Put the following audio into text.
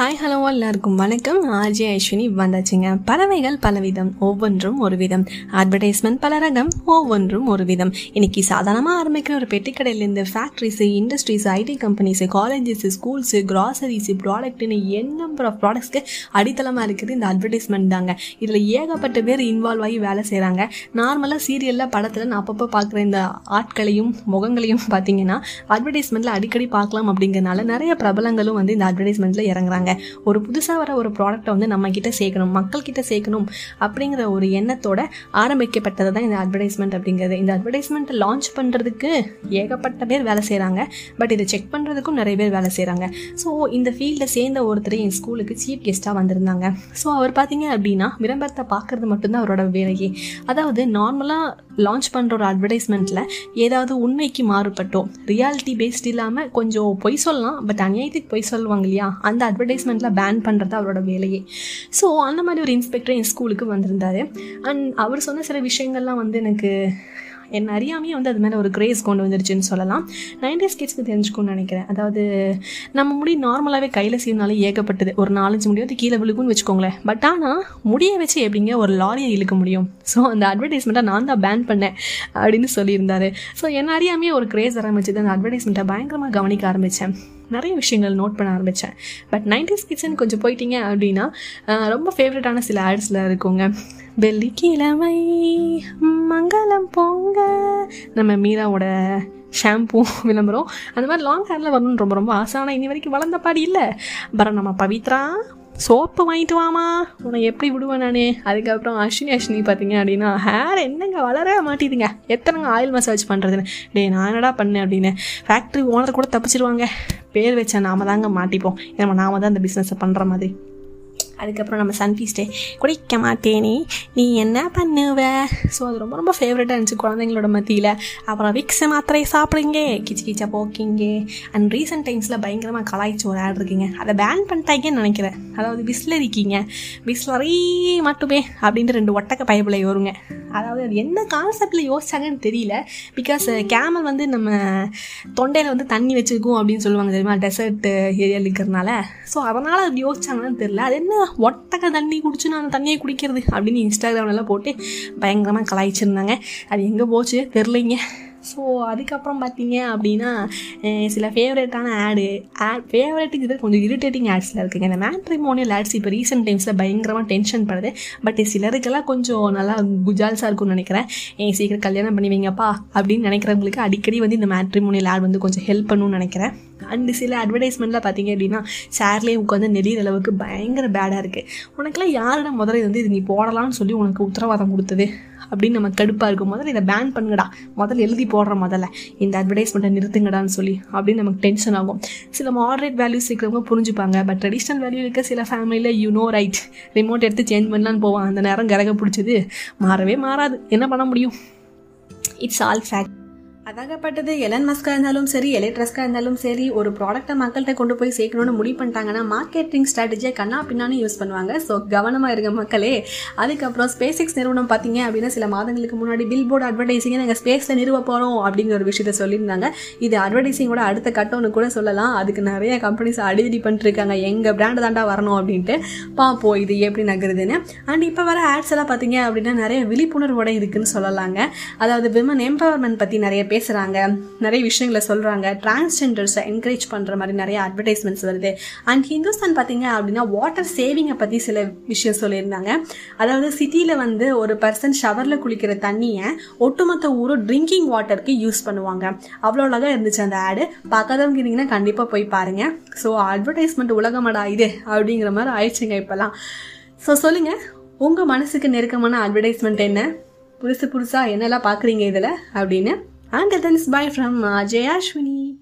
Hi hello எல்லாருக்கும் வணக்கம். RJ ஐஸ்வினி வந்தாச்சுங்க. பறவைகள் பலவிதம் ஒவ்வொன்றும் ஒரு விதம் அட்வர்டைஸ்மெண்ட் பல ரகம் ஒவ்வொன்றும் ஒரு விதம் இன்னைக்கு சாதாரணமாக ஆரம்பிக்கிற ஒரு பெட்டிக்கடையிலேருந்து factories industries IT companies colleges schools groceries ப்ராடக்ட்னு N number of ப்ராடக்ட்ஸ்க்கு அடித்தளமாக இருக்குது இந்த அட்வர்டைஸ்மெண்ட் தாங்க. இதில் ஏகப்பட்ட பேர் இன்வால்வ் ஆகி வேலை செய்கிறாங்க நார்மலாக சீரியலில் படத்தில் நான் அப்பப்போ பார்க்குற இந்த ஆட்களையும் முகங்களையும் பார்த்தீங்கன்னா அட்வர்டைஸ்மெண்ட்டில் அடிக்கடி பார்க்கலாம் அப்படிங்கிறனால நிறைய பிரபலங்களும் வந்து இந்த அட்வர்டைஸ்மெண்ட்டில் இறங்குறாங்க. ஒரு புதுசாக வர ஒரு ப்ராடக்ட்டை வந்து நம்ம கிட்ட சேர்க்கணும் மக்கள் கிட்ட சேர்க்கணும் அப்படிங்கிற ஒரு எண்ணத்தோட ஆரம்பிக்கப்பட்டது தான் இந்த அட்வர்டைஸ்மெண்ட் அப்படிங்கிறது. இந்த அட்வர்டைஸ்மெண்ட்டை லான்ச் பண்ணுறதுக்கு ஏகப்பட்ட பேர் வேலை செய்கிறாங்க பட் இதை செக் பண்ணுறதுக்கும் நிறைய பேர் வேலை செய்கிறாங்க ஸோ இந்த ஃபீல்டில் சேர்ந்த ஒருத்தர் என் ஸ்கூலுக்கு சீஃப் கெஸ்ட்டாக வந்திருந்தாங்க. ஸோ அவர் பார்த்தீங்க அப்படின்னா விளம்பரத்தை பார்க்கறது மட்டும்தான் அவரோட வேலையே. அதாவது நார்மலாக லான்ச் பண்ணுற ஒரு அட்வர்டைஸ்மெண்ட்டில் ஏதாவது உண்மைக்கு மாறுபட்டோம் ரியாலிட்டி பேஸ்ட் இல்லாமல் கொஞ்சம் பொய் சொல்லலாம். பட் அநியாயத்துக்கு பொய் சொல்லுவாங்க இல்லையா? அந்த அட்வர்டைஸ்மெண்ட்டில் பேன் பண்ணுறது அவரோட வேலையே. ஸோ அந்த மாதிரி ஒரு இன்ஸ்பெக்டர் என் ஸ்கூலுக்கு வந்திருந்தாரு. அண்ட் அவர் சொன்ன சில விஷயங்கள்லாம் வந்து எனக்கு என் அறியாமையே வந்து அது மேலே ஒரு கிரேஸ் கொண்டு வந்துருச்சுன்னு சொல்லலாம். நைன்டிஸ் கிட்ஸ்க்கு தெரிஞ்சுக்கணும்னு நினைக்கிறேன்? அதாவது நம்ம முடி நார்மலாகவே கையில் சீவினாலே ஏகப்பட்டது. ஒரு நாலஞ்சு முடியாது கீழே விழுகும்னு வச்சுக்கோங்களேன். பட் ஆனால் முடிய வச்சு எப்படிங்க ஒரு லாரியை இழுக்க முடியும்? ஸோ அந்த அட்வர்டைஸ்மெண்ட்டை நான் தான் பேன் பண்ணேன் அப்படின்னு சொல்லியிருந்தாரு. ஸோ என் அறியாமையே ஒரு கிரேஸ் ஆரம்பிச்சது. அந்த அட்வர்டைஸ்மெண்ட்டை பயங்கரமாக கவனிக்க ஆரம்பித்தேன் நிறைய விஷயங்கள் நோட் பண்ண ஆரம்பித்தேன் பட் நைன்டிஸ் கிச்சன் கொஞ்சம் போயிட்டீங்க அப்படின்னா ரொம்ப ஃபேவரட்டான சில ஆட்ஸில் இருக்குங்க. வெள்ளிக்கிழமை மங்களம் பொங்க நம்ம மீராவோட ஷாம்பூ விளம்பரம். அந்த மாதிரி லாங் ஹேரில் வரணும்னு ரொம்ப ரொம்ப ஆசை. ஆனால் இனி வரைக்கும் வளர்ந்த பாடி இல்லை. பரம் நம்ம பவித்ரா சோப்பு வாங்கிட்டு வாமா உன்னை எப்படி விடுவேன் நான்? அதுக்கப்புறம் அஸ்வினி அஸ்வினி பார்த்தீங்க அப்படின்னா ஹேர் என்னங்க வளரவே மாட்டேதுங்க. எத்தனைங்க ஆயில் மசாஜ் பண்ணுறதுன்னு டே நான் என்னடா பண்ணேன் அப்படின்னு. ஃபேக்ட்ரி ஓனர் கூட தப்பிச்சிருவாங்க. பேர் வச்ச நாம தாங்க மாட்டிப்போம். நம்ம நாம தான் அந்த பிஸ்னஸை பண்ணுற மாதிரி. அதுக்கப்புறம் நம்ம சன் ஃபீஸ்டே குடிக்க மாட்டேனே. நீ என்ன பண்ணுவ? ஸோ அது ரொம்ப ரொம்ப ஃபேவரட்டாக இருந்துச்சு குழந்தைங்களோட மத்தியில். அப்புறம் விக்ஸ் மாத்திரை சாப்பிடுங்க. கிச்சு கிச்சா போக்கிங்க. அண்ட் ரீசெண்ட் டைம்ஸில் பயங்கரமாக கலாய்ச்சி ஒரு ஆட் இருக்குங்க. அதை பேன் பண்ணிட்டாங்கன்னு நினைக்கிறேன். அதாவது பிஸ்லரிக்கிங்க பிஸ்லரி மட்டுமே அப்படின்ட்டு ரெண்டு ஒட்டக்க பயப்பிள்ளை வருங்க அதாவது அது என்ன கான்செப்டில் யோசிச்சாங்கன்னு தெரியல. பிகாஸ் கேமல் uh, வந்து நம்ம தொண்டையில் வந்து தண்ணி வச்சுருக்கோம் அப்படின்னு சொல்லுவாங்க தெரியுமா? டெசர்ட் ஏரியாவில் இருக்கிறனால. ஸோ அதனால் அப்படி யோசிச்சாங்கன்னு தெரியல. அது என்ன ஒட்டக்க தண்ணி குடிச்சு நான் அந்த தண்ணியை குடிக்கிறது அப்படின்னு இன்ஸ்டாகிராம்லலாம் போட்டு பயங்கரமாக கலாய்ச்சிருந்தாங்க. அது எங்கே போச்சு? தெரிலைங்க ஸோ அதுக்கப்புறம் பார்த்தீங்க அப்படின்னா சில ஃபேவரேட்டான ஆடு ஆட் ஃபேவரட்டுக்கு இது கொஞ்சம் இரிட்டேட்டிங் ஆட்ஸில் இருக்குங்க. இந்த மேட்ரிமோனியல் ஆட்ஸ் இப்போ ரீசெண்ட் டைம்ஸில் பயங்கரமாக டென்ஷன் படுது. பட் சிலருக்கெல்லாம் கொஞ்சம் நல்லா குஜால்ஸாக இருக்கும்னு நினைக்கிறேன். ஏன் சீக்கிரம் கல்யாணம் பண்ணி வைங்கப்பா அப்படின்னு நினைக்கிறவங்களுக்கு அடிக்கடி வந்து இந்த மேட்ரிமோனியல் ஆட் வந்து கொஞ்சம் ஹெல்ப் பண்ணுன்னு நினைக்கிறேன். அண்டு சில அட்வர்டைஸ்மெண்ட்டில் பார்த்தீங்க அப்படின்னா சேர்லேயே உட்காந்து நெளிகிற அளவுக்கு பயங்கர பேடாக இருக்குது உனக்கெல்லாம் யாரோட முதல்ல இது வந்து இது நீ போடலாம்னு சொல்லி உனக்கு உத்தரவாதம் கொடுத்தது? அப்படின்னு நம்ம கடுப்பாக இருக்கும். முதல்ல இதை பேன் பண்ணுங்கடா. முதல்ல எழுதி போடுற முதல்ல. இந்த அட்வர்டைஸ்மெண்ட்டை நிறுத்துங்கடான்னு சொல்லி அப்படின்னு நமக்கு டென்ஷன் ஆகும். சில மாடரேட் வேல்யூஸ் இருக்கிறவங்க புரிஞ்சுப்பாங்க. பட் ட்ரெடிஷ்னல் வேல்யூ இருக்க சில ஃபேமிலியில் யூ நோ ரைட் ரிமோட் எடுத்து சேஞ்ச் பண்ணலான்னு போவான். அந்த நேரம் கரக பிடிச்சது மாறவே மாறாது. என்ன பண்ண முடியும்? இட்ஸ் ஆல் ஃபேக்ட் அதாகப்பட்டது எலன் மஸ்காக இருந்தாலும் சரி எலக்ட்ரஸ்காக இருந்தாலும் சரி ஒரு ப்ராடக்ட்டை மக்கள்கிட்ட கொண்டு போய் சேர்க்கணும்னு முடிவு பண்ணிட்டாங்கன்னா மார்க்கெட்டிங் ஸ்ட்ராட்டஜியை கண்ணா பின்னான்னு யூஸ் பண்ணுவாங்க. ஸோ கவனமாக இருக்க மக்களே. அதுக்கப்புறம் ஸ்பேசிக்ஸ் நிறுவனம் பார்த்தீங்க அப்படின்னா சில மாதங்களுக்கு முன்னாடி பில் போர்டு அட்வர்டைசிங்கை நாங்கள் ஸ்பேஸில் நிறுவ போகிறோம் அப்படிங்கிற ஒரு விஷயத்த சொல்லியிருந்தாங்க. இது அட்வர்டைசிங்கோட அடுத்த கட்டம்னு கூட சொல்லலாம். அதுக்கு நிறைய கம்பெனிஸ் அடிதடி பண்ணிட்டுருக்காங்க. எங்கள் பிராண்டு தாண்டா வரணும் அப்படின்ட்டு. பார்ப்போம் இது எப்படி நகருதுன்னு. அண்ட் இப்போ வர ஆட்ஸ் எல்லாம் பார்த்தீங்க அப்படின்னா நிறைய விழிப்புணர்வோட இருக்குன்னு சொல்லலாங்க. அதாவது விமன் எம்பவர்மெண்ட் பற்றி நிறைய பேசுகிறாங்க நிறைய விஷயங்களை சொல்கிறாங்க டிரான்ஸ்ஜெண்டர்ஸை என்கரேஜ் பண்ணுற மாதிரி நிறைய அட்வர்டைஸ்மெண்ட்ஸ் வருது. அண்ட் ஹிந்துஸ்தான் பார்த்தீங்க அப்படின்னா வாட்டர் சேவிங்கை பற்றி சில விஷயம் சொல்லியிருந்தாங்க. அதாவது சிட்டியில் வந்து ஒரு பர்சன் ஷவரில் குளிக்கிற தண்ணியை ஒட்டுமொத்த ஊரும் ட்ரிங்கிங் வாட்டருக்கு யூஸ் பண்ணுவாங்க. அவ்வளோ அழகாக இருந்துச்சு அந்த ஆடு பார்க்காதவங்க இருந்தீங்கன்னா கண்டிப்பாக போய் பாருங்கள் ஸோ அட்வர்டைஸ்மெண்ட் உலகமடா இது அப்படிங்கிற மாதிரி ஆயிடுச்சுங்க இப்போல்லாம். ஸோ சொல்லுங்கள் உங்கள் மனசுக்கு நெருக்கமான அட்வர்டைஸ்மெண்ட் என்ன? புதுசு புதுசாக என்னெல்லாம் பார்க்குறீங்க இதில் அப்படின்னு. And that's bye from uh, Ajay Ashwini.